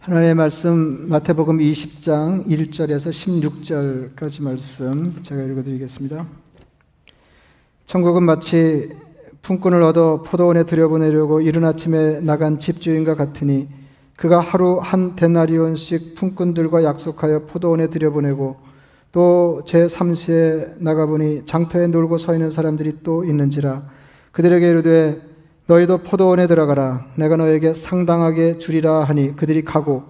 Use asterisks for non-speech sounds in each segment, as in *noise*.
하나님의 말씀 마태복음 20장 1절에서 16절까지 말씀 제가 읽어드리겠습니다. 천국은 마치 품꾼을 얻어 포도원에 들여보내려고 이른 아침에 나간 집주인과 같으니 그가 하루 한 데나리온씩 품꾼들과 약속하여 포도원에 들여보내고 또 제3시에 나가보니 장터에 놀고 서 있는 사람들이 또 있는지라 그들에게 이르되 너희도 포도원에 들어가라. 내가 너에게 상당하게 주리라 하니 그들이 가고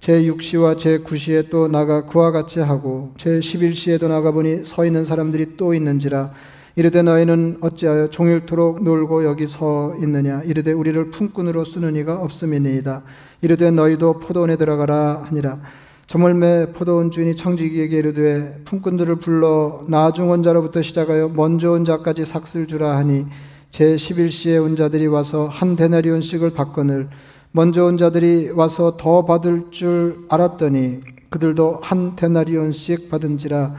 제6시와 제9시에 또 나가 그와 같이 하고 제11시에도 나가 보니 서 있는 사람들이 또 있는지라. 이르되 너희는 어찌하여 종일토록 놀고 여기 서 있느냐? 이르되 우리를 품꾼으로 쓰는 이가 없음이니이다. 이르되 너희도 포도원에 들어가라 하니라. 저물매 포도원 주인이 청지기에게 이르되 품꾼들을 불러 나중 온 자로부터 시작하여 먼저 온 자까지 삭슬 주라 하니 제 11시에 온 자들이 와서 한 데나리온씩을 받거늘 먼저 온 자들이 와서 더 받을 줄 알았더니 그들도 한 데나리온씩 받은지라.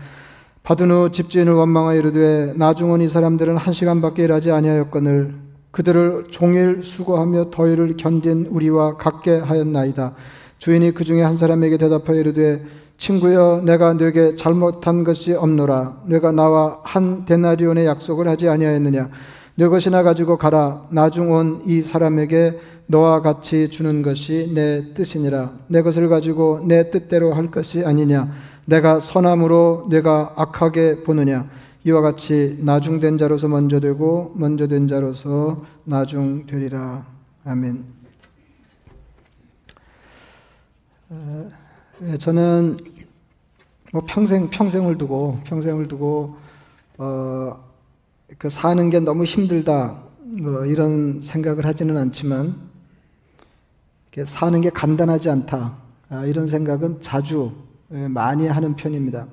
받은 후 집주인을 원망하여 이르되 나중 온이 사람들은 한 시간밖에 일하지 아니하였거늘 그들을 종일 수고하며 더위를 견딘 우리와 같게 하였나이다. 주인이 그 중에 한 사람에게 대답하여 이르되 친구여 내가 네게 잘못한 것이 없노라. 내가 나와 한 데나리온의 약속을 하지 아니하였느냐 내 것이나 가지고 가라. 나중 온 이 사람에게 너와 같이 주는 것이 내 뜻이니라. 내 것을 가지고 내 뜻대로 할 것이 아니냐. 내가 선함으로 내가 악하게 보느냐. 이와 같이 나중된 자로서 먼저 되고 먼저 된 자로서 나중 되리라. 아멘. 저는 뭐 평생 평생을 두고 평생을 두고 어 그 사는 게 너무 힘들다 뭐 이런 생각을 하지는 않지만 사는 게 간단하지 않다 아, 이런 생각은 자주 예, 많이 하는 편입니다.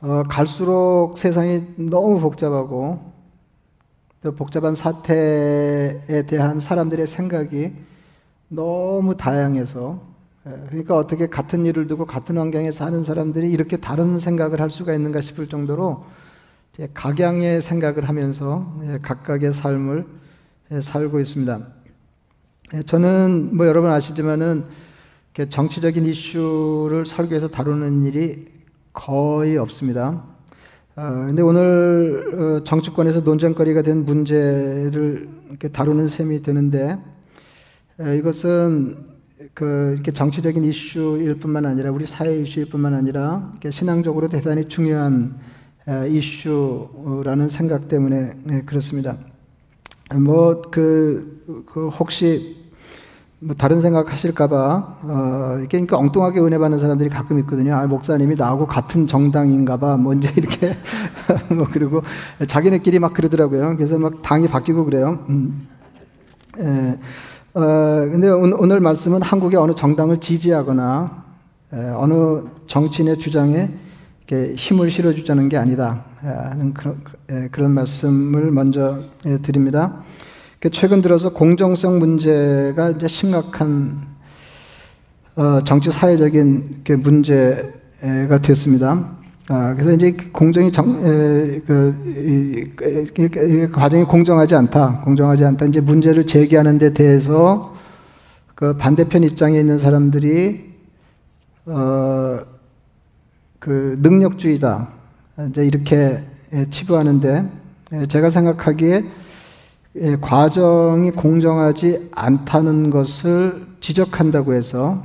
어, 갈수록 세상이 너무 복잡하고 또 복잡한 사태에 대한 사람들의 생각이 너무 다양해서 예, 그러니까 어떻게 같은 일을 두고 같은 환경에 사는 사람들이 이렇게 다른 생각을 할 수가 있는가 싶을 정도로 각양의 생각을 하면서 예, 각각의 삶을 예, 살고 있습니다. 예, 저는 뭐 여러분 아시지만은 정치적인 이슈를 설교에서 다루는 일이 거의 없습니다. 어, 근데 오늘 어, 정치권에서 논쟁거리가 된 문제를 다루는 셈이 되는데 이것은 그 이렇게 정치적인 이슈일 뿐만 아니라 우리 사회 이슈일 뿐만 아니라 신앙적으로 대단히 중요한 이슈라는 생각 때문에 네, 그렇습니다. 뭐 그 그 혹시 뭐 다른 생각 하실까봐 어, 그러니까 엉뚱하게 은혜 받는 사람들이 가끔 있거든요. 아, 목사님이 나하고 같은 정당인가봐. 뭔지 뭐 이렇게 *laughs* 뭐 그리고 자기네끼리 막 그러더라고요. 그래서 막 당이 바뀌고 그래요. 음. 에, 어, 근데 오늘 말씀은 한국의 어느 정당을 지지하거나 에, 어느 정치인의 주장에 힘을 실어주자는 게 아니다 하는 예, 그런 말씀을 먼저 예, 드립니다. 최근 들어서 공정성 문제가 이제 심각한 어, 정치 사회적인 문제가 됐습니다. 아, 그래서 이제 공정이 정, 그, 이, 과정이 공정하지 않다, 공정하지 않다. 이제 문제를 제기하는 데 대해서 그 반대편 입장에 있는 사람들이 어, 그 능력주의다. 이제 이렇게 예, 치부하는데 예, 제가 생각하기에 예, 과정이 공정하지 않다는 것을 지적한다고 해서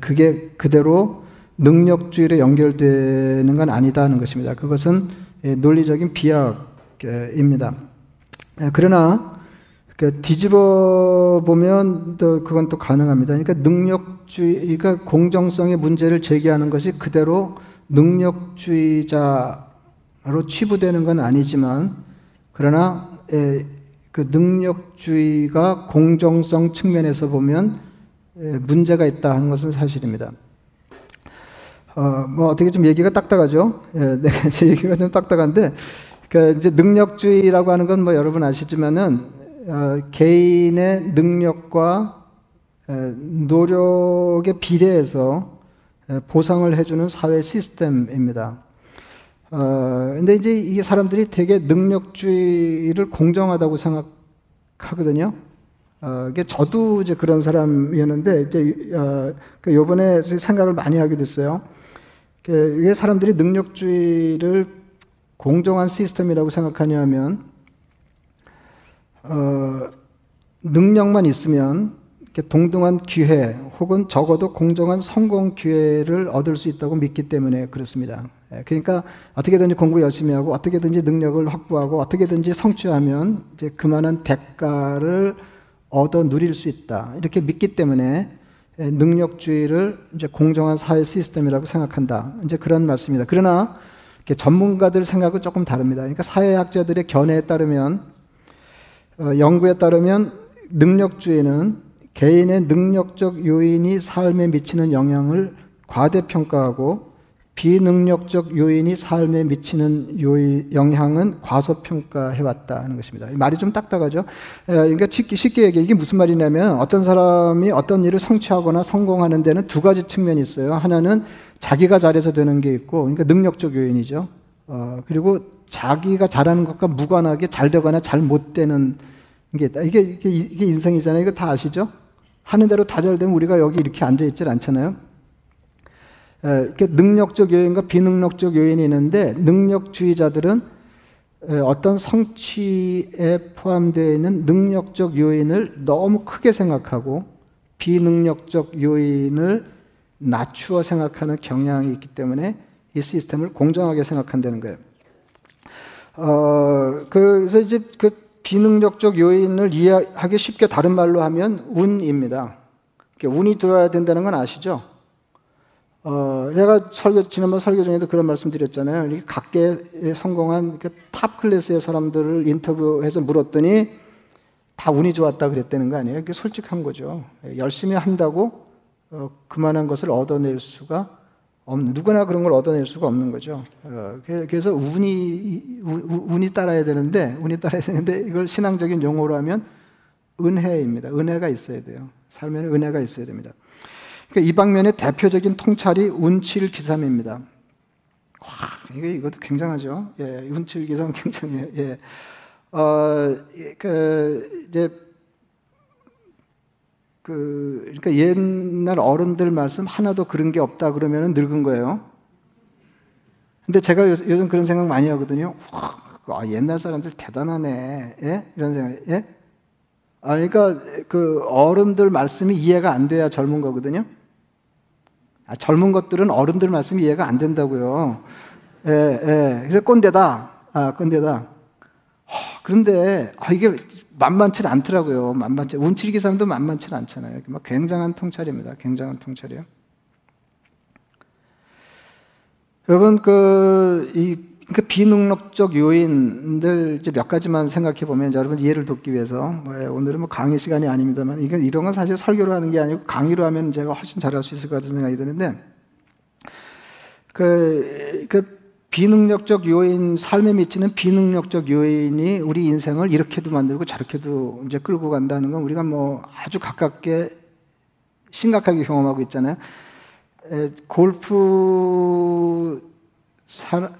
그게 그대로 능력주의로 연결되는 건 아니다는 것입니다. 그것은 논리적인 비약입니다. 그러나 그 뒤집어 보면 또 그건 또 가능합니다. 그러니까 능력주의가 공정성의 문제를 제기하는 것이 그대로 능력주의자로 치부되는 건 아니지만 그러나 에, 그 능력주의가 공정성 측면에서 보면 에, 문제가 있다 하는 것은 사실입니다. 어, 뭐 어떻게 좀 얘기가 딱딱하죠? 예, *laughs* 네, 제 얘기가 좀 딱딱한데, 그 이제 능력주의라고 하는 건 뭐 여러분 아시지만은 어, 개인의 능력과 에, 노력에 비례해서 보상을 해주는 사회 시스템입니다. 어, 근데 이제 이 사람들이 되게 능력주의를 공정하다고 생각하거든요. 어, 이게 저도 이제 그런 사람이었는데 이제 어, 그 요번에 생각을 많이 하게 됐어요. 왜 사람들이 능력주의를 공정한 시스템이라고 생각하냐면 어, 능력만 있으면 동등한 기회 혹은 적어도 공정한 성공 기회를 얻을 수 있다고 믿기 때문에 그렇습니다. 예, 그러니까 어떻게든지 공부 열심히 하고 어떻게든지 능력을 확보하고 어떻게든지 성취하면 이제 그만한 대가를 얻어 누릴 수 있다. 이렇게 믿기 때문에 예, 능력주의를 이제 공정한 사회 시스템이라고 생각한다. 이제 그런 말씀입니다. 그러나 전문가들 생각은 조금 다릅니다. 그러니까 사회학자들의 견해에 따르면 어, 연구에 따르면 능력주의는 개인의 능력적 요인이 삶에 미치는 영향을 과대평가하고 비능력적 요인이 삶에 미치는 요인, 영향은 과소평가해왔다 하는 것입니다. 말이 좀 딱딱하죠? 그러니까 쉽게 얘기해 이게 무슨 말이냐면 어떤 사람이 어떤 일을 성취하거나 성공하는 데는 두 가지 측면이 있어요. 하나는 자기가 잘해서 되는 게 있고, 그러니까 능력적 요인이죠. 어, 그리고 자기가 잘하는 것과 무관하게 잘 되거나 잘 못 되는 게 있다. 이게, 이게, 이게 인생이잖아요. 이거 다 아시죠? 하는 대로 다 잘 되면 우리가 여기 이렇게 앉아 있질 않잖아요. 이렇게 능력적 요인과 비능력적 요인이 있는데 능력주의자들은 어떤 성취에 포함되어 있는 능력적 요인을 너무 크게 생각하고 비능력적 요인을 낮추어 생각하는 경향이 있기 때문에 이 시스템을 공정하게 생각한다는 거예요. 어, 그래서 이제 그 비능력적 요인을 이해하기 쉽게 다른 말로 하면 운입니다. 운이 들어야 된다는 건 아시죠? 어, 제가 설교, 지난번 설교 중에도 그런 말씀 드렸잖아요. 각계에 성공한 top class의 사람들을 인터뷰해서 물었더니 다 운이 좋았다 그랬다는 거 아니에요? 솔직한 거죠. 열심히 한다고 어, 그만한 것을 얻어낼 수가 누구나 그런 걸 얻어낼 수가 없는 거죠. 어, 그래서 운이, 운이 따라야 되는데, 운이 따라야 되는데 이걸 신앙적인 용어로 하면 은혜입니다. 은혜가 있어야 돼요. 삶에는 은혜가 있어야 됩니다. 그러니까 이 방면의 대표적인 통찰이 운칠기삼입니다. 와, 이거, 이것도 굉장하죠. 예, 운칠기삼 *laughs* 굉장해요. 예. 어, 그, 이제, 그, 그러니까 옛날 어른들 말씀 하나도 그런 게 없다 그러면 늙은 거예요. 근데 제가 요, 즘 그런 생각 많이 하거든요. 와, 옛날 사람들 대단하네. 예? 이런 생각, 예? 아, 그러니까 그 어른들 말씀이 이해가 안 돼야 젊은 거거든요. 아, 젊은 것들은 어른들 말씀이 이해가 안 된다고요. 예, 예. 그래서 꼰대다. 아, 꼰대다. 허, 그런데 아, 이게 만만치 않더라고요. 만만치. 운칠기 사람도 만만치 않잖아요. 막 굉장한 통찰입니다. 굉장한 통찰이에요. 여러분 그이 그 비능력적 요인들 몇 가지만 생각해 보면 여러분 이해를 돕기 위해서 뭐 오늘은 뭐 강의 시간이 아닙니다만 이건 이런 건 사실 설교로 하는 게 아니고 강의로 하면 제가 훨씬 잘할 수 있을 것 같은 생각이 드는데 그, 그 비능력적 요인 삶에 미치는 비능력적 요인이 우리 인생을 이렇게도 만들고 저렇게도 이제 끌고 간다는 건 우리가 뭐 아주 가깝게 심각하게 경험하고 있잖아요. 에, 골프 산,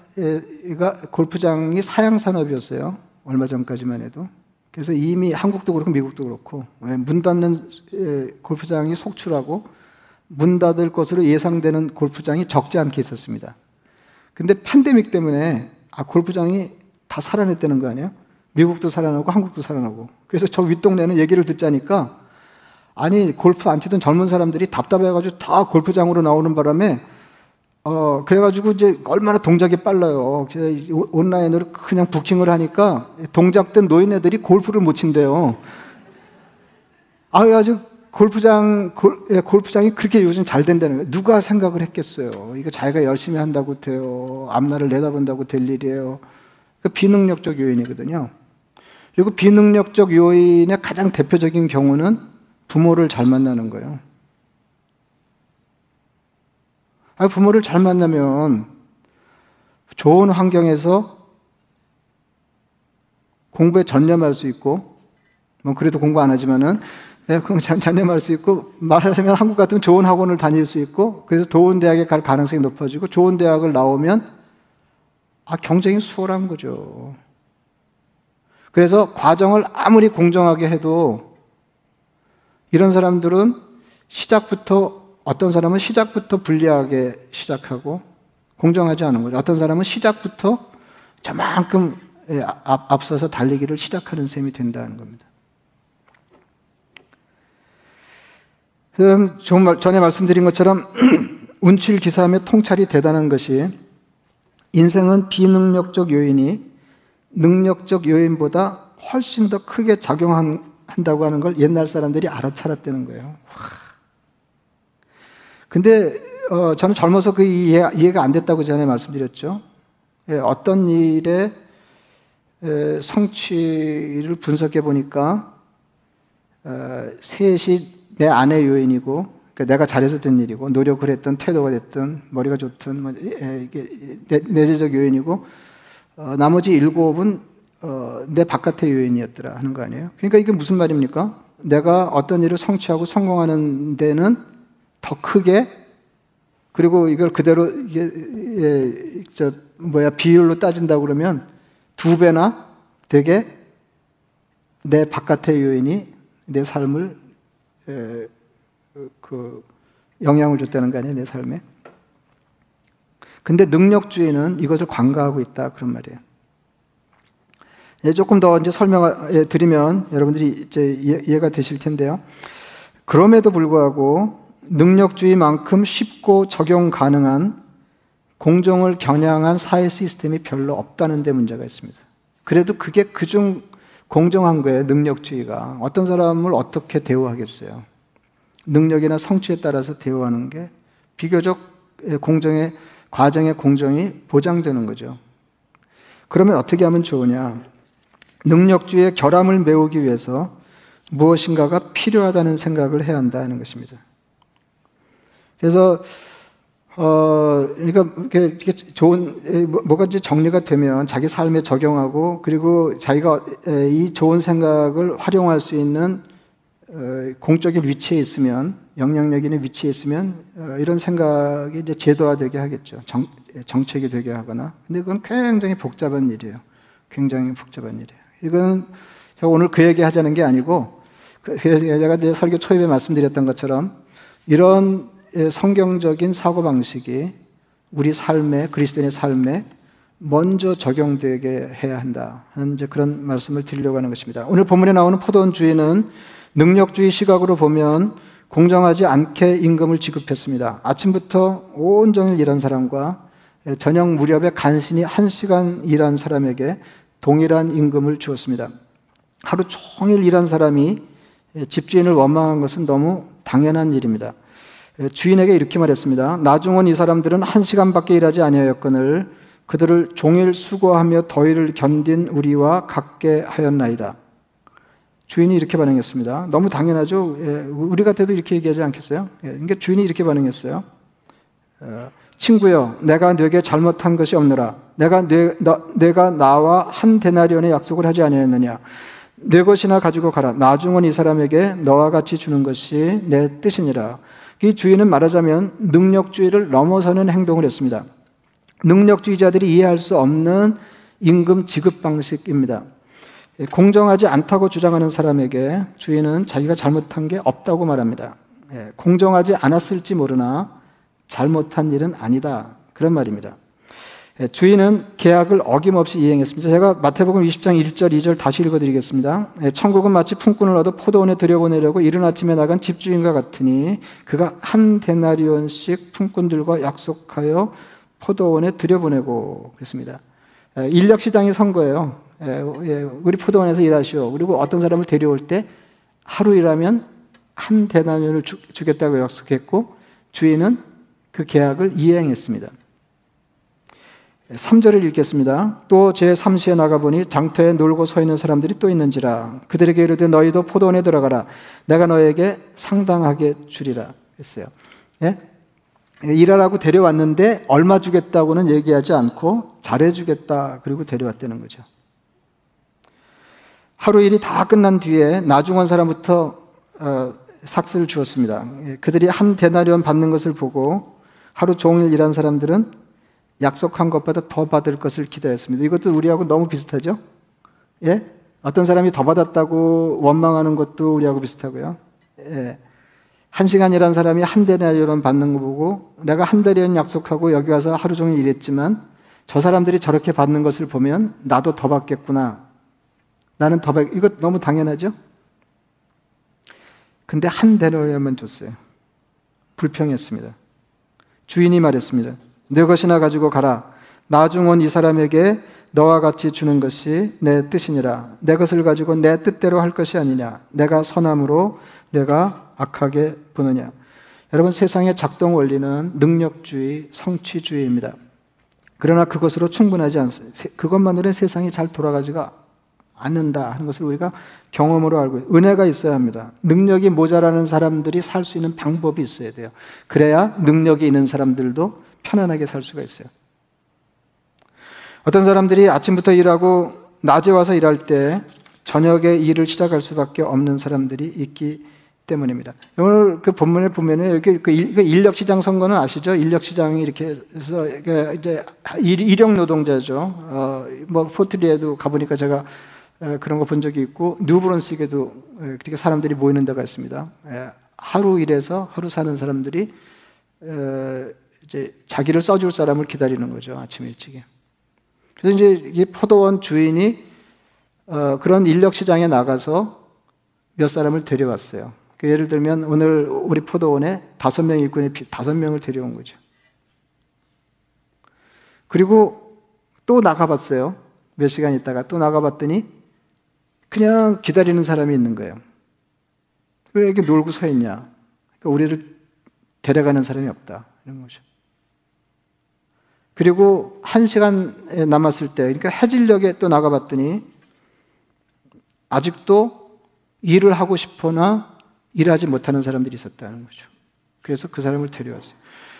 가 골프장이 사양 산업이었어요. 얼마 전까지만 해도. 그래서 이미 한국도 그렇고 미국도 그렇고 예, 문 닫는 골프장이 속출하고 문 닫을 것으로 예상되는 골프장이 적지 않게 있었습니다. 근데 팬데믹 때문에 아 골프장이 다 살아냈다는 거 아니에요? 미국도 살아나고 한국도 살아나고. 그래서 저 윗동네는 얘기를 듣자니까 아니 골프 안 치던 젊은 사람들이 답답해가지고 다 골프장으로 나오는 바람에 어, 그래가지고 이제 얼마나 동작이 빨라요. 온라인으로 그냥 부킹을 하니까 동작된 노인네들이 골프를 못 친대요. 아, 아주 골프장, 골, 예, 골프장이 그렇게 요즘 잘 된다는 거예요. 누가 생각을 했겠어요. 이거 자기가 열심히 한다고 돼요. 앞날을 내다본다고 될 일이에요. 그 비능력적 요인이거든요. 그리고 비능력적 요인의 가장 대표적인 경우는 부모를 잘 만나는 거예요. 아, 부모를 잘 만나면 좋은 환경에서 공부에 전념할 수 있고, 뭐 그래도 공부 안 하지만은 네, 전념할 수 있고 말하자면 한국 같으면 좋은 학원을 다닐 수 있고 그래서 좋은 대학에 갈 가능성이 높아지고 좋은 대학을 나오면 아 경쟁이 수월한 거죠. 그래서 과정을 아무리 공정하게 해도 이런 사람들은 시작부터 어떤 사람은 시작부터 불리하게 시작하고 공정하지 않은 거죠. 어떤 사람은 시작부터 저만큼 예, 앞서서 달리기를 시작하는 셈이 된다는 겁니다. 정말 전에 말씀드린 것처럼 *clears throat* 운칠 기사하며 통찰이 대단한 것이 인생은 비능력적 요인이 능력적 요인보다 훨씬 더 크게 작용한다고 하는 걸 옛날 사람들이 알아차렸다는 거예요. 근데 어, 저는 젊어서 그 이해, 이해 가 안 됐다고 전에 말씀드렸죠. 예, 어떤 일의 에, 성취를 분석해 보니까 어, 셋이 내 아내 요인이고 그러니까 내가 잘해서 된 일이고 노력을 했던 태도가 됐든 머리가 좋든 뭐, 에, 이게 내, 내재적 요인이고 어, 나머지 일곱은 어, 내 바깥의 요인이었더라 하는 거 아니에요? 그러니까 이게 무슨 말입니까? 내가 어떤 일을 성취하고 성공하는 데는 더 크게 그리고 이걸 그대로 이게 예, 저 뭐야 비율로 따진다 그러면 두 배나 되게 내 바깥의 요인이 내 삶을 에, 그 영향을 줬다는 거 아니에요 내 삶에. 근데 능력주의는 이것을 관가하고 있다 그런 말이에요. 예, 조금 더 이제 설명을 드리면 여러분들이 이제 이해 가 되실 텐데요. 그럼에도 불구하고 능력주의만큼 쉽고 적용 가능한 공정을 겨냥한 사회 시스템이 별로 없다는 데 문제가 있습니다. 그래도 그게 그중 공정한 거예요, 능력주의가. 어떤 사람을 어떻게 대우하겠어요? 능력이나 성취에 따라서 대우하는 게 비교적 공정의, 과정의 공정이 보장되는 거죠. 그러면 어떻게 하면 좋으냐? 능력주의의 결함을 메우기 위해서 무엇인가가 필요하다는 생각을 해야 한다는 것입니다. 그래서 어, 그러니까 이렇게 좋은 뭐, 뭐가 이제 정리가 되면 자기 삶에 적용하고 그리고 자기가 이 좋은 생각을 활용할 수 있는 어, 공적인 위치에 있으면 영향력 있는 위치에 있으면 어, 이런 생각이 이제 제도화되게 하겠죠. 정, 정책이 되게 하거나. 근데 그건 굉장히 복잡한 일이에요. 굉장히 복잡한 일이에요. 이건 제가 오늘 그 얘기 하자는 게 아니고 그 제가 이제 설교 초입에 말씀드렸던 것처럼 이런 성경적인 사고방식이 우리 삶에, 그리스도인의 삶에 먼저 적용되게 해야 한다. 하는 이제 그런 말씀을 드리려고 하는 것입니다. 오늘 본문에 나오는 포도원 주인은 능력주의 시각으로 보면 공정하지 않게 임금을 지급했습니다. 아침부터 온종일 일한 사람과 저녁 무렵에 간신히 한 시간 일한 사람에게 동일한 임금을 주었습니다. 하루 종일 일한 사람이 집주인을 원망한 것은 너무 당연한 일입니다. 예, 주인에게 이렇게 말했습니다. 나중은 이 사람들은 한 시간밖에 일하지 아니하였거늘 그들을 종일 수고하며 더위를 견딘 우리와 같게 하였나이다. 주인이 이렇게 반응했습니다. 너무 당연하죠. 예, 우리 같아도 이렇게 얘기하지 않겠어요? 예, 그러니까 주인이 이렇게 반응했어요. 어, 친구여, 내가 네게 잘못한 것이 없느라. 내가 네, 나, 내가 나와 한 데나리온의 약속을 하지 아니하였느냐. 내 것이나 가지고 가라. 나중은 이 사람에게 너와 같이 주는 것이 내 뜻이니라. 이 주인은 말하자면 능력주의를 넘어서는 행동을 했습니다. 능력주의자들이 이해할 수 없는 임금 지급 방식입니다. 공정하지 않다고 주장하는 사람에게 주인은 자기가 잘못한 게 없다고 말합니다. 예, 공정하지 않았을지 모르나 잘못한 일은 아니다. 그런 말입니다. 예, 주인은 계약을 어김없이 이행했습니다. 제가 마태복음 20장 1절, 2절 다시 읽어드리겠습니다. 예, 천국은 마치 품꾼을 얻어 포도원에 들여보내려고 이른 아침에 나간 집주인과 같으니 그가 한 데나리온씩 품꾼들과 약속하여 포도원에 들여보내고 그랬습니다. 예, 인력 시장이 선 거예요. 우리 포도원에서 일하시오. 그리고 어떤 사람을 데려올 때 하루 일하면 한 데나리온을 주겠다고 약속했고 주인은 그 계약을 이행했습니다. 3절을 읽겠습니다. 또 제3시에 나가보니 장터에 놀고 서 있는 사람들이 또 있는지라 그들에게 이르되 너희도 포도원에 들어가라 내가 너에게 상당하게 주리라 했어요. 예? 일하라고 데려왔는데 얼마 주겠다고는 얘기하지 않고 잘해주겠다 그리고 데려왔다는 거죠. 하루 일이 다 끝난 뒤에 나중한 사람부터 어, 삭스를 주었습니다. 예, 그들이 한 데나리온 받는 것을 보고 하루 종일 일한 사람들은 약속한 것보다 더 받을 것을 기대했습니다. 이것도 우리하고 너무 비슷하죠? 예? 어떤 사람이 더 받았다고 원망하는 것도 우리하고 비슷하고요. 예, 한 시간 일한 사람이 한 데나리온 받는 거 보고 내가 한 데나리온 약속하고 여기 와서 하루 종일 일했지만 저 사람들이 저렇게 받는 것을 보면 나도 더 받겠구나. 나는 더 받, 이거 너무 당연하죠? 근데 한 데나리온만 줬어요. 불평했습니다. 주인이 말했습니다. 내 것이나 가지고 가라. 나중 온 이 사람에게 너와 같이 주는 것이 내 뜻이니라. 내 것을 가지고 내 뜻대로 할 것이 아니냐. 내가 선함으로 내가 악하게 보느냐. 여러분 세상의 작동 원리는 능력주의, 성취주의입니다. 그러나 그것으로 충분하지 않습니다. 그것만으로는 세상이 잘 돌아가지가 않는다 하는 것을 우리가 경험으로 알고 은혜가 있어야 합니다. 능력이 모자라는 사람들이 살 수 있는 방법이 있어야 돼요. 그래야 능력이 있는 사람들도 편안하게 살 수가 있어요. 어떤 사람들이 아침부터 일하고 낮에 와서 일할 때 저녁에 일을 시작할 수밖에 없는 사람들이 있기 때문입니다. 오늘 그 본문에 보면은 여기 그 인력 시장 선거는 아시죠? 인력 시장이 이렇게 해서 이제 일용 노동자죠. 어, 뭐 포트리에도 가보니까 제가 그런 거 본 적이 있고 뉴브론스에도 그렇게 사람들이 모이는 데가 있습니다. 하루 일해서 하루 사는 사람들이 이제 자기를 써줄 사람을 기다리는 거죠 아침 일찍에. 그래서 이제 이 포도원 주인이 어, 그런 인력 시장에 나가서 몇 사람을 데려왔어요. 그 예를 들면 오늘 우리 포도원에 다섯 명 일꾼이 다섯 명을 데려온 거죠. 그리고 또 나가봤어요. 몇 시간 있다가 또 나가봤더니 그냥 기다리는 사람이 있는 거예요. 왜 이렇게 놀고 서 있냐? 그러니까 우리를 데려가는 사람이 없다. 이런 거죠. 그리고 한 시간 남았을 때, 그러니까 해질녘에 또 나가봤더니 아직도 일을 하고 싶거나 일하지 못하는 사람들이 있었다는 거죠. 그래서 그 사람을 데려왔어요.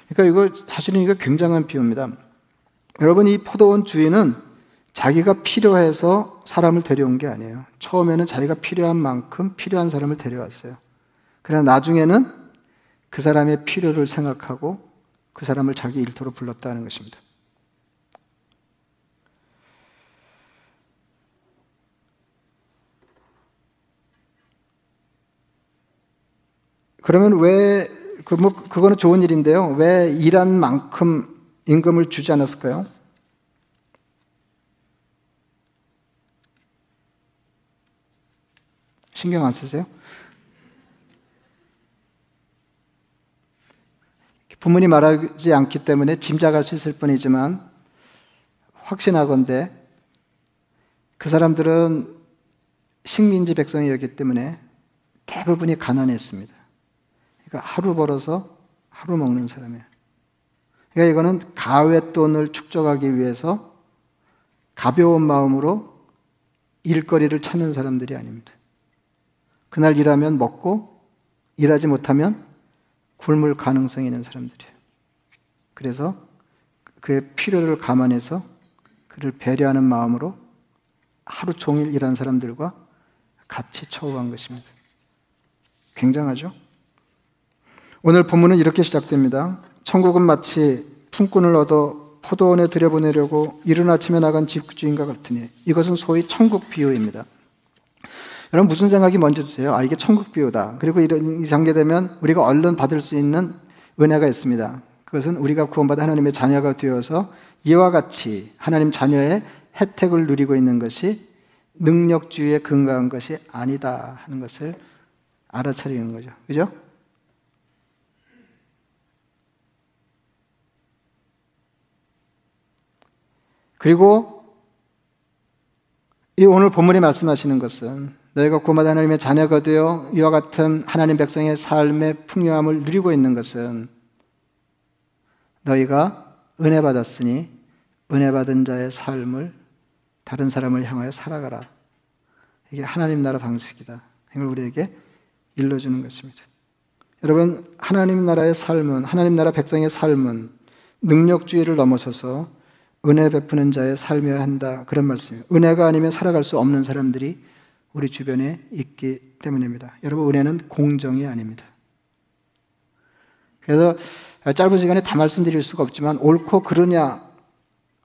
그러니까 이거 사실은 이거 굉장한 비유입니다. 여러분 이 포도원 주인은 자기가 필요해서 사람을 데려온 게 아니에요. 처음에는 자기가 필요한 만큼 필요한 사람을 데려왔어요. 그러나 나중에는 그 사람의 필요를 생각하고 그 사람을 자기 일터로 불렀다는 것입니다. 그러면 왜, 그, 뭐, 그거는 좋은 일인데요. 왜 일한 만큼 임금을 주지 않았을까요? 신경 안 쓰세요? 부모님 말하지 않기 때문에 짐작할 수 있을 뿐이지만 확신하건대 그 사람들은 식민지 백성이었기 때문에 대부분이 가난했습니다. 그러니까 하루 벌어서 하루 먹는 사람이에요. 그러니까 이거는 가외돈을 축적하기 위해서 가벼운 마음으로 일거리를 찾는 사람들이 아닙니다. 그날 일하면 먹고 일하지 못하면 굶을 가능성이 있는 사람들이에요. 그래서 그의 필요를 감안해서 그를 배려하는 마음으로 하루 종일 일한 사람들과 같이 처우한 것입니다. 굉장하죠? 오늘 본문은 이렇게 시작됩니다. 천국은 마치 품꾼을 얻어 포도원에 들여보내려고 이른 아침에 나간 집주인과 같으니 이것은 소위 천국 비유입니다. 여러분 무슨 생각이 먼저 드세요? 아 이게 천국 비유다. 그리고 이런 전개되면 우리가 얼른 받을 수 있는 은혜가 있습니다. 그것은 우리가 구원받아 하나님의 자녀가 되어서 이와 같이 하나님 자녀의 혜택을 누리고 있는 것이 능력주의에 근거한 것이 아니다 하는 것을 알아차리는 거죠. 그죠? 그리고 이 오늘 본문이 말씀하시는 것은 너희가 고마다 하나님의 자녀가 되어 이와 같은 하나님 백성의 삶의 풍요함을 누리고 있는 것은 너희가 은혜 받았으니 은혜 받은 자의 삶을 다른 사람을 향하여 살아가라. 이게 하나님 나라 방식이다. 이걸 우리에게 일러주는 것입니다. 여러분, 하나님 나라의 삶은, 하나님 나라 백성의 삶은 능력주의를 넘어서서 은혜 베푸는 자의 삶이어야 한다. 그런 말씀이에요. 은혜가 아니면 살아갈 수 없는 사람들이 우리 주변에 있기 때문입니다. 여러분, 은혜는 공정이 아닙니다. 그래서 짧은 시간에 다 말씀드릴 수가 없지만 옳고 그르냐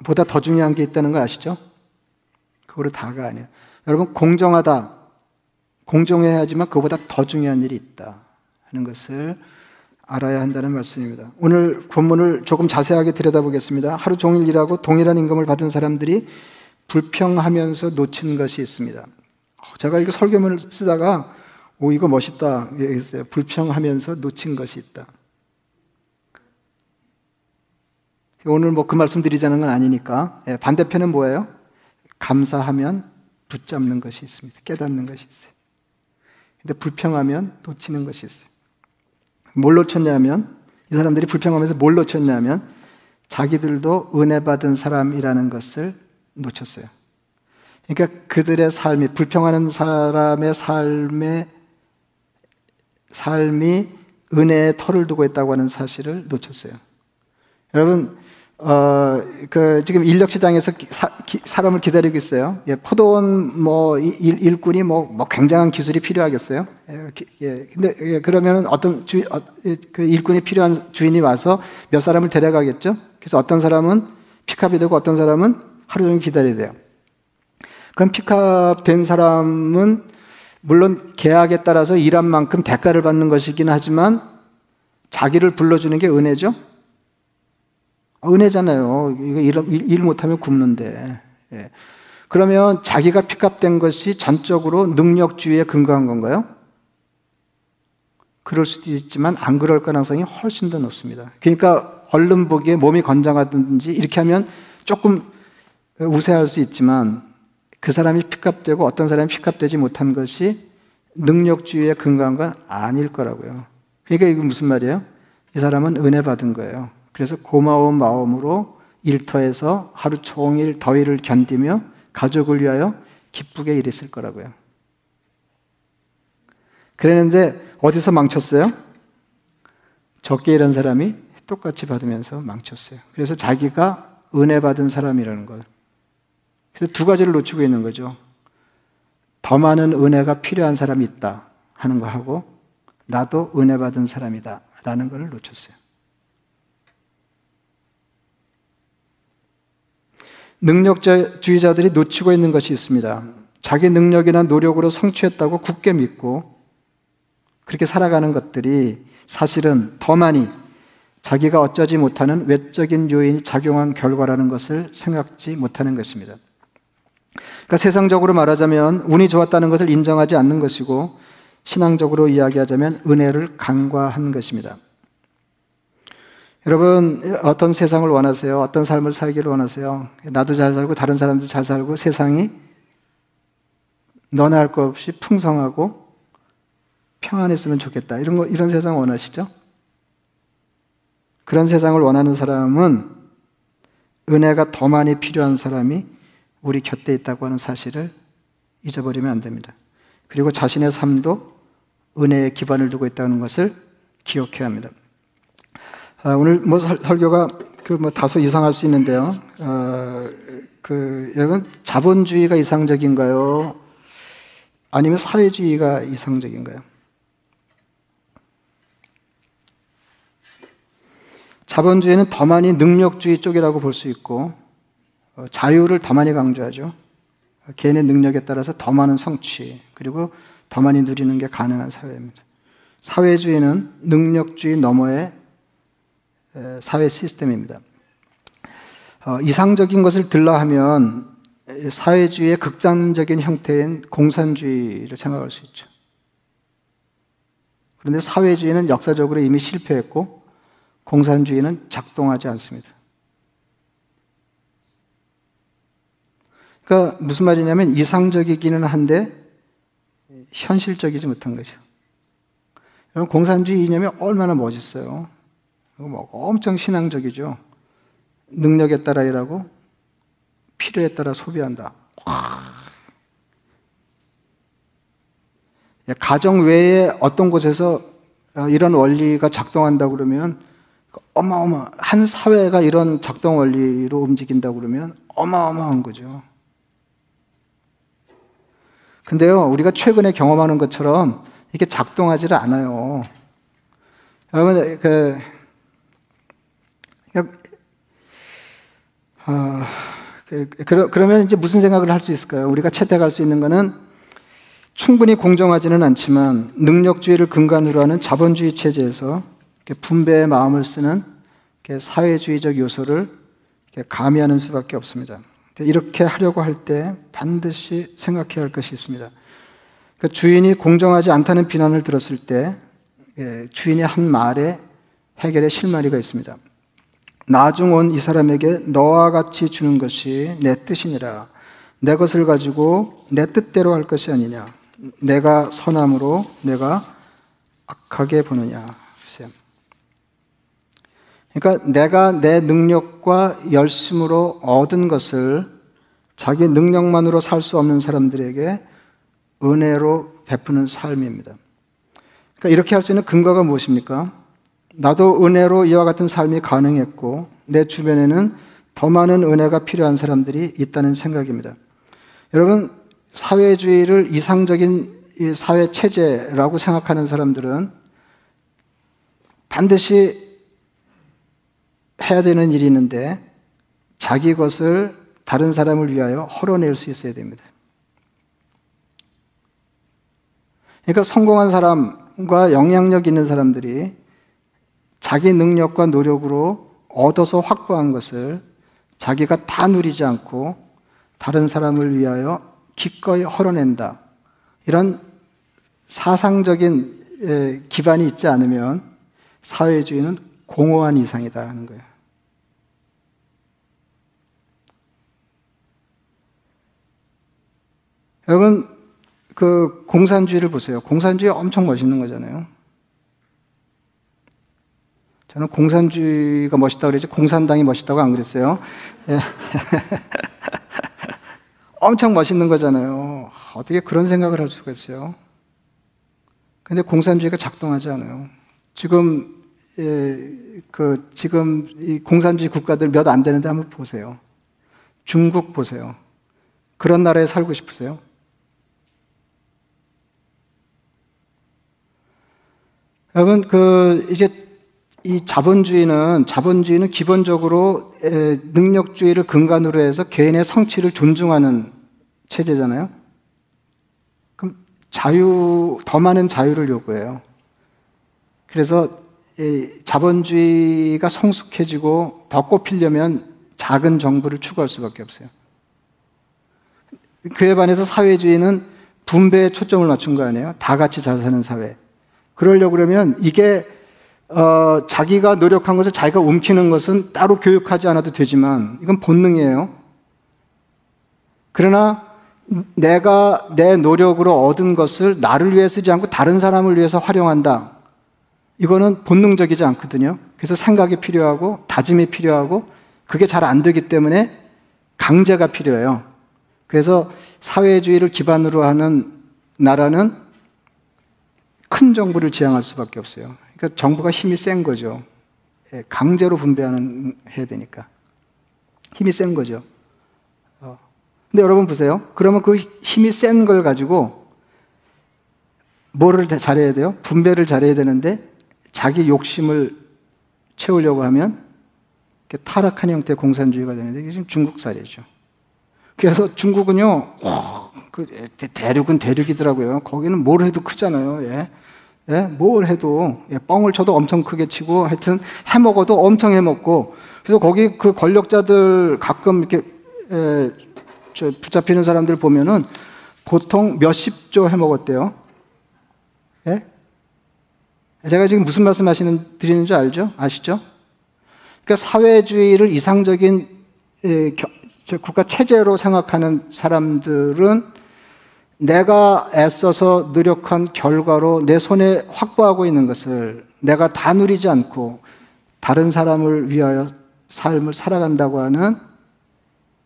보다 더 중요한 게 있다는 거 아시죠? 그거로 다가 아니에요. 여러분, 공정하다. 공정해야 하지만 그보다 더 중요한 일이 있다 하는 것을 알아야 한다는 말씀입니다. 오늘 본문을 조금 자세하게 들여다보겠습니다. 하루 종일 일하고 동일한 임금을 받은 사람들이 불평하면서 놓친 것이 있습니다. 어, 제가 이거 설교문을 쓰다가 오 이거 멋있다 얘기했어요. 불평하면서 놓친 것이 있다. 오늘 뭐 그 말씀 드리자는 건 아니니까 예, 반대편은 뭐예요? 감사하면 붙잡는 것이 있습니다. 깨닫는 것이 있어요. 근데 불평하면 놓치는 것이 있어요. 뭘 놓쳤냐면 이 사람들이 불평하면서 뭘 놓쳤냐면 자기들도 은혜 받은 사람이라는 것을 놓쳤어요. 그러니까 그들의 삶이 불평하는 사람의 삶의 삶이 은혜의 털을 두고 있다고 하는 사실을 놓쳤어요. 여러분 어, 그, 지금 인력 시장에서 사, 람을 기다리고 있어요. 예, 포도원 뭐 일, 군이 뭐, 뭐 굉장한 기술이 필요하겠어요. 예, 예 근데 예, 그러면 어떤 주, 어, 예, 그 일꾼이 필요한 주인이 와서 몇 사람을 데려가겠죠. 그래서 어떤 사람은 pick up이 되고 어떤 사람은 하루 종일 기다려야 돼요. 그럼 pick up 된 사람은 물론 계약에 따라서 일한 만큼 대가를 받는 것이긴 하지만 자기를 불러주는 게 은혜죠. 은혜잖아요. 이거 일, 일 못하면 굶는데. 예. 그러면 자기가 pick up된 것이 전적으로 능력주의에 근거한 건가요? 그럴 수도 있지만 안 그럴 가능성이 훨씬 더 높습니다. 그러니까 얼른 보기에 몸이 건장하든지 이렇게 하면 조금 우세할 수 있지만 그 사람이 픽업되고 어떤 사람이 픽업되지 못한 것이 능력주의에 근거한 건 아닐 거라고요. 그러니까 이게 무슨 말이에요? 이 사람은 은혜 받은 거예요. 그래서 고마운 마음으로 일터에서 하루 종일 더위를 견디며 가족을 위하여 기쁘게 일했을 거라고요. 그랬는데 어디서 망쳤어요? 적게 일한 사람이 똑같이 받으면서 망쳤어요. 그래서 자기가 은혜 받은 사람이라는 걸. 그래서 두 가지를 놓치고 있는 거죠. 더 많은 은혜가 필요한 사람이 있다 하는 거 하고 나도 은혜 받은 사람이다 라는 걸 놓쳤어요. 능력주의자들이 놓치고 있는 것이 있습니다. 자기 능력이나 노력으로 성취했다고 굳게 믿고 그렇게 살아가는 것들이 사실은 더 많이 자기가 어쩌지 못하는 외적인 요인이 작용한 결과라는 것을 생각지 못하는 것입니다. 그러니까 세상적으로 말하자면 운이 좋았다는 것을 인정하지 않는 것이고 신앙적으로 이야기하자면 은혜를 간과한 것입니다. 여러분, 어떤 세상을 원하세요? 어떤 삶을 살기를 원하세요? 나도 잘 살고 다른 사람도 잘 살고 세상이 너나 할 것 없이 풍성하고 평안했으면 좋겠다. 이런 거, 이런 세상 원하시죠? 그런 세상을 원하는 사람은 은혜가 더 많이 필요한 사람이 우리 곁에 있다고 하는 사실을 잊어버리면 안 됩니다. 그리고 자신의 삶도 은혜에 기반을 두고 있다는 것을 기억해야 합니다. 아, 오늘 뭐 설, 교가 그 뭐 다소 이상할 수 있는데요. 어, 그 여러분 자본주의가 이상적인가요? 아니면 사회주의가 이상적인가요? 자본주의는 더 많이 능력주의 쪽이라고 볼 수 있고 어, 자유를 더 많이 강조하죠. 개인의 능력에 따라서 더 많은 성취 그리고 더 많이 누리는 게 가능한 사회입니다. 사회주의는 능력주의 너머에 사회 시스템입니다. 어, 이상적인 것을 들라 하면 사회주의의 극단적인 형태인 공산주의를 생각할 수 있죠. 그런데 사회주의는 역사적으로 이미 실패했고 공산주의는 작동하지 않습니다. 그러니까 무슨 말이냐면 이상적이기는 한데 현실적이지 못한 거죠. 여러분 공산주의 이념이 얼마나 멋있어요. 뭐 엄청 신앙적이죠. 능력에 따라 일하고 필요에 따라 소비한다. 가정 외에 어떤 곳에서 어, 이런 원리가 작동한다 그러면 어마어마 한 사회가 이런 작동 원리로 움직인다 그러면 어마어마한 거죠. 근데요, 우리가 최근에 경험하는 것처럼 이게 작동하지를 않아요. 여러분, 그 어, 그, 그러면 이제 무슨 생각을 할 수 있을까요? 우리가 채택할 수 있는 거는 충분히 공정하지는 않지만 능력주의를 근간으로 하는 자본주의 체제에서 분배의 마음을 쓰는 사회주의적 요소를 가미하는 수밖에 없습니다. 이렇게 하려고 할 때 반드시 생각해야 할 것이 있습니다. 그러니까 주인이 공정하지 않다는 비난을 들었을 때 예, 주인의 한 말에 해결의 실마리가 있습니다. 나중 온 이 사람에게 너와 같이 주는 것이 내 뜻이니라. 내 것을 가지고 내 뜻대로 할 것이 아니냐. 내가 선함으로 내가 악하게 보느냐. 그러니까 내가 내 능력과 열심으로 얻은 것을 자기 능력만으로 살 수 없는 사람들에게 은혜로 베푸는 삶입니다. 그러니까 이렇게 할 수 있는 근거가 무엇입니까? 나도 은혜로 이와 같은 삶이 가능했고 내 주변에는 더 많은 은혜가 필요한 사람들이 있다는 생각입니다. 여러분 사회주의를 이상적인 사회 체제라고 생각하는 사람들은 반드시 해야 되는 일이 있는데 자기 것을 다른 사람을 위하여 헐어낼 수 있어야 됩니다. 그러니까 성공한 사람과 영향력 있는 사람들이 자기 능력과 노력으로 얻어서 확보한 것을 자기가 다 누리지 않고 다른 사람을 위하여 기꺼이 헐어낸다. 이런 사상적인 기반이 있지 않으면 사회주의는 공허한 이상이다 하는 거예요. 여러분, 그 공산주의를 보세요. 공산주의 엄청 멋있는 거잖아요. 저는 공산주의가 멋있다고 그랬지, 공산당이 멋있다고 안 그랬어요. 예. *laughs* 엄청 멋있는 거잖아요. 어떻게 그런 생각을 할 수가 있어요? 근데 공산주의가 작동하지 않아요. 지금, 예, 그, 지금 이 공산주의 국가들 몇 안 되는데 한번 보세요. 중국 보세요. 그런 나라에 살고 싶으세요? 여러분, 그, 이제 이 자본주의는, 자본주의는 기본적으로 능력주의를 근간으로 해서 개인의 성취를 존중하는 체제잖아요. 그럼 자유, 더 많은 자유를 요구해요. 그래서 자본주의가 성숙해지고 더 꼽히려면 작은 정부를 추구할 수밖에 없어요. 그에 반해서 사회주의는 분배에 초점을 맞춘 거 아니에요? 다 같이 잘 사는 사회. 그러려고 그러면 이게 어, 자기가 노력한 것을 자기가 움키는 것은 따로 교육하지 않아도 되지만 이건 본능이에요. 그러나 내가 내 노력으로 얻은 것을 나를 위해 쓰지 않고 다른 사람을 위해서 활용한다. 이거는 본능적이지 않거든요. 그래서 생각이 필요하고 다짐이 필요하고 그게 잘 안 되기 때문에 강제가 필요해요. 그래서 사회주의를 기반으로 하는 나라는 큰 정부를 지향할 수밖에 없어요. 그러니까 정부가 힘이 센 거죠. 예, 강제로 분배하는 해야 되니까 힘이 센 거죠. 어. 근데 여러분 보세요. 그러면 그 힘이 센 걸 가지고 뭐를 잘해야 돼요? 분배를 잘해야 되는데 자기 욕심을 채우려고 하면 타락한 형태의 공산주의가 되는데 이게 지금 중국 사례죠. 그래서 중국은요, 오, 그 대륙은 대륙이더라고요. 거기는 뭘 해도 크잖아요. 예. 예? 뭘 해도 예, 뻥을 쳐도 엄청 크게 치고 하여튼 해 먹어도 엄청 해 먹고 그래서 거기 그 권력자들 가끔 이렇게 예, 붙잡히는 사람들 보면은 보통 몇십 조 해 먹었대요. 예? 제가 지금 무슨 말씀 하시는 드리는 줄 알죠? 아시죠? 그러니까 사회주의를 이상적인 예, 국가 체제로 생각하는 사람들은 내가 애써서 노력한 결과로 내 손에 확보하고 있는 것을 내가 다 누리지 않고 다른 사람을 위하여 삶을 살아간다고 하는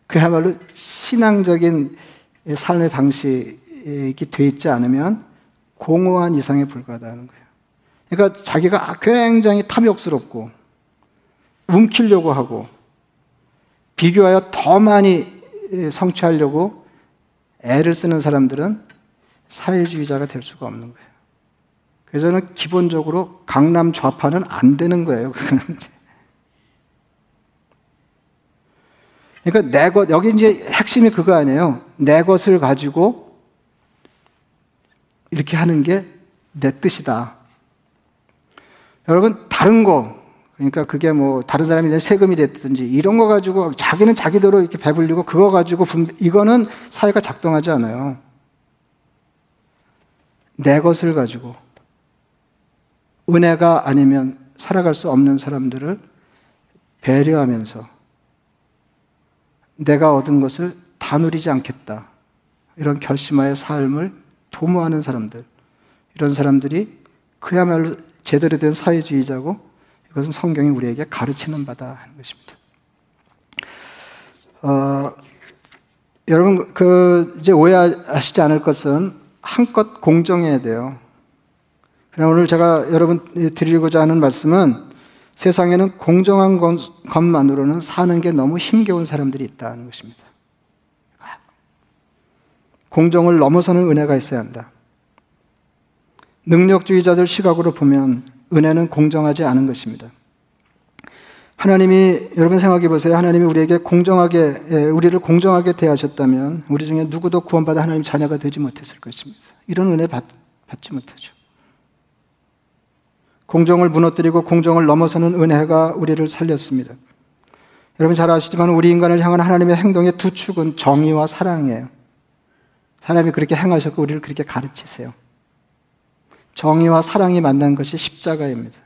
그야말로 신앙적인 삶의 방식이 돼 있지 않으면 공허한 이상에 불과하다는 거예요. 그러니까 자기가 굉장히 탐욕스럽고 움키려고 하고 비교하여 더 많이 성취하려고 애를 쓰는 사람들은 사회주의자가 될 수가 없는 거예요. 그래서 저는 기본적으로 강남 좌파는 안 되는 거예요. 그러니까 내 것, 여기 이제 핵심이 그거 아니에요. 내 것을 가지고 이렇게 하는 게 내 뜻이다. 여러분, 다른 거, 그러니까 그게 뭐 다른 사람이 내 세금이 됐든지 이런 거 가지고 자기는 자기대로 이렇게 배불리고 그거 가지고 분, 이거는 사회가 작동하지 않아요. 내 것을 가지고 은혜가 아니면 살아갈 수 없는 사람들을 배려하면서 내가 얻은 것을 다 누리지 않겠다. 이런 결심하의 삶을 도모하는 사람들. 이런 사람들이 그야말로 제대로 된 사회주의자고 이것은 성경이 우리에게 가르치는 바다 하는 것입니다. 어, 여러분, 그, 이제 오해하시지 않을 것은 한껏 공정해야 돼요. 그럼 오늘 제가 여러분 드리고자 하는 말씀은 세상에는 공정한 것만으로는 사는 게 너무 힘겨운 사람들이 있다는 것입니다. 공정을 넘어서는 은혜가 있어야 한다. 능력주의자들 시각으로 보면 은혜는 공정하지 않은 것입니다. 하나님이 여러분 생각해 보세요. 하나님이 우리에게 공정하게 예, 우리를 공정하게 대하셨다면 우리 중에 누구도 구원받아 하나님 자녀가 되지 못했을 것입니다. 이런 은혜 받, 받지 못하죠. 공정을 무너뜨리고 공정을 넘어서는 은혜가 우리를 살렸습니다. 여러분 잘 아시지만 우리 인간을 향한 하나님의 행동의 두 축은 정의와 사랑이에요. 하나님이 그렇게 행하셨고 우리를 그렇게 가르치세요. 정의와 사랑이 만난 것이 십자가입니다.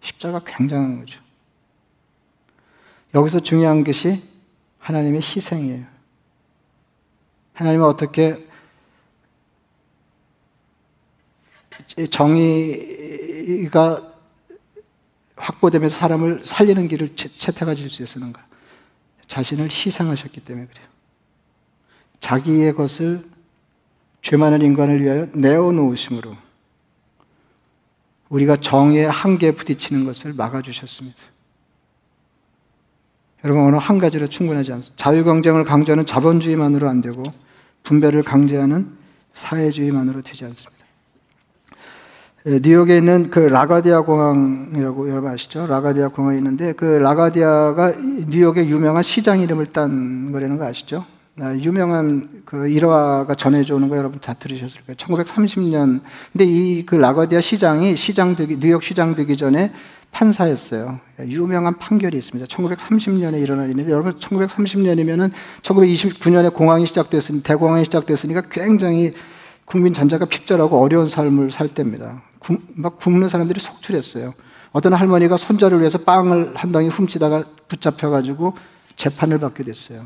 십자가 굉장한 거죠. 여기서 중요한 것이 하나님의 희생이에요. 하나님은 어떻게 정의가 확보되면서 사람을 살리는 길을 채택하실 수 있었는가? 자신을 희생하셨기 때문에 그래요. 자기의 것을 죄 많은 인간을 위하여 내어놓으심으로 우리가 정의 한계에 부딪히는 것을 막아주셨습니다. 여러분, 오늘 한 가지로 충분하지 않습니다. 자유경쟁을 강조하는 자본주의만으로 안 되고 분배를 강제하는 사회주의만으로 되지 않습니다. 예, 뉴욕에 있는 그 라가디아 공항이라고 여러분 아시죠? 라가디아 공항이 있는데 그 라가디아가 뉴욕의 유명한 시장 이름을 딴 거라는 거 아시죠? 아, 유명한 그 일화가 전해져 오는 거 여러분 다 들으셨을 거예요. 1930년. 근데 이 그 라가디아 시장이 시장 되기, 뉴욕 시장 되기 전에 판사였어요. 유명한 판결이 있습니다. 1930년에 일어난 일인데 여러분 1930년이면은 1929년에 공항이 시작됐으니 대공항이 시작됐으니까 굉장히 국민 전자가 핍절하고 어려운 삶을 살 때입니다. 구, 막 굶는 사람들이 속출했어요. 어떤 할머니가 손자를 위해서 빵을 한 덩이 훔치다가 붙잡혀가지고 재판을 받게 됐어요.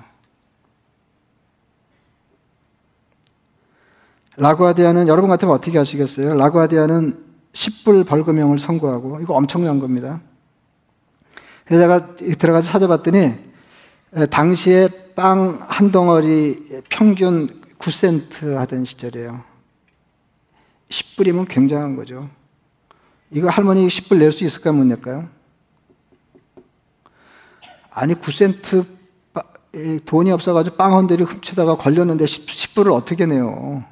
라구아디아는 여러분 같으면 어떻게 하시겠어요? 라구아디아는 10불 벌금형을 선고하고 이거 엄청난 겁니다. 그래서 제가 들어가서 찾아봤더니 당시에 빵 한 덩어리 평균 9센트 하던 시절이에요. 10불이면 굉장한 거죠. 이거 할머니 10불 낼 수 있을까 못 낼까요? 아니 9센트 돈이 없어가지고 빵 한 대를 훔치다가 걸렸는데 10, 불을 어떻게 내요?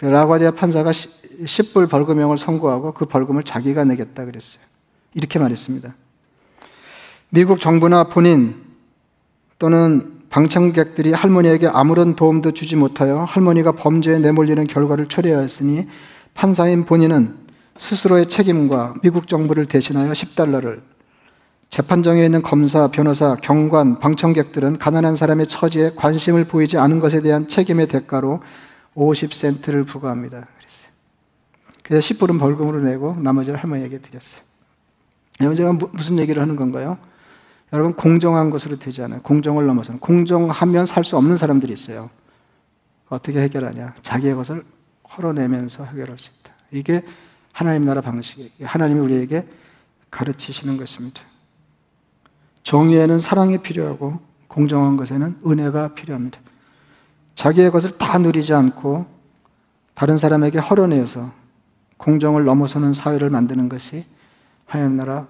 라과디아 판사가 10불 벌금형을 선고하고 그 벌금을 자기가 내겠다 그랬어요. 이렇게 말했습니다. 미국 정부나 본인 또는 방청객들이 할머니에게 아무런 도움도 주지 못하여 할머니가 범죄에 내몰리는 결과를 초래하였으니 판사인 본인은 스스로의 책임과 미국 정부를 대신하여 10달러를 재판정에 있는 검사, 변호사, 경관, 방청객들은 가난한 사람의 처지에 관심을 보이지 않은 것에 대한 책임의 대가로 50센트를 부과합니다. 그랬어요. 그래서 10불은 벌금으로 내고 나머지를 할머니에게 드렸어요. 여러분 제가 무슨 얘기를 하는 건가요? 여러분 공정한 것으로 되지 않아요. 공정을 넘어서는 공정하면 살 수 없는 사람들이 있어요. 어떻게 해결하냐? 자기의 것을 헐어내면서 해결할 수 있다. 이게 하나님 나라 방식이에요. 하나님이 우리에게 가르치시는 것입니다. 정의에는 사랑이 필요하고 공정한 것에는 은혜가 필요합니다. 자기의 것을 다 누리지 않고 다른 사람에게 헐어내서 공정을 넘어서는 사회를 만드는 것이 하나님 나라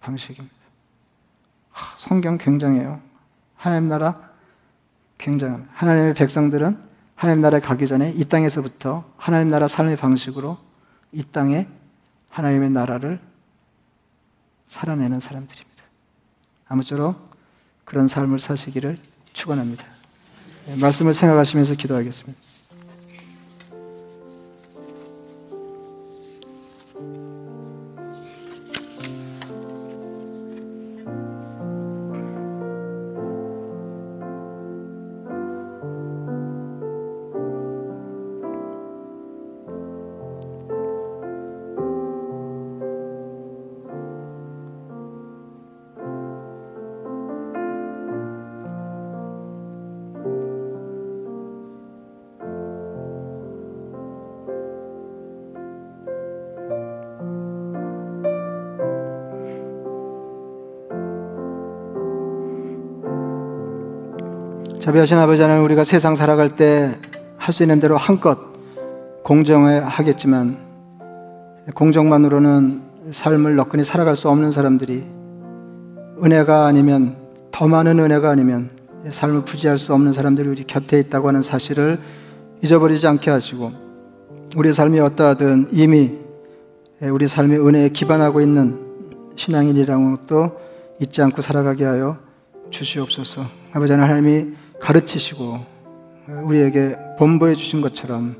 방식입니다. 성경 굉장해요. 하나님 나라 굉장한 하나님의 백성들은 하나님 나라에 가기 전에 이 땅에서부터 하나님 나라 삶의 방식으로 이 땅에 하나님의 나라를 살아내는 사람들입니다. 아무쪼록 그런 삶을 사시기를 축원합니다. 말씀을 생각하시면서 기도하겠습니다. 자비하신 아버지 하나님 우리가 세상 살아갈 때 할 수 있는 대로 한껏 공정을 하겠지만 공정만으로는 삶을 너끈히 살아갈 수 없는 사람들이 은혜가 아니면 더 많은 은혜가 아니면 삶을 부지할 수 없는 사람들이 우리 곁에 있다고 하는 사실을 잊어버리지 않게 하시고 우리 삶이 어떠하든 이미 우리 삶이 은혜에 기반하고 있는 신앙인이라는 것도 잊지 않고 살아가게 하여 주시옵소서. 아버지 하나님이 가르치시고 우리에게 본보여 주신 것처럼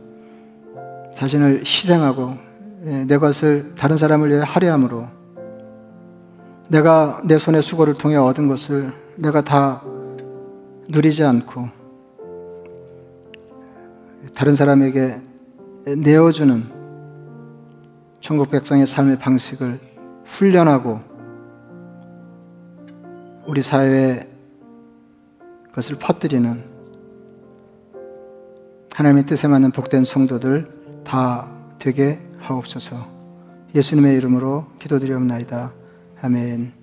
자신을 희생하고 예, 내 것을 다른 사람을 위해 할애함으로 내가 내 손의 수고를 통해 얻은 것을 내가 다 누리지 않고 다른 사람에게 내어주는 천국 백성의 삶의 방식을 훈련하고 우리 사회에 그것을 퍼뜨리는 하나님의 뜻에 맞는 복된 성도들 다 되게 하옵소서. 예수님의 이름으로 기도드리옵나이다. 아멘.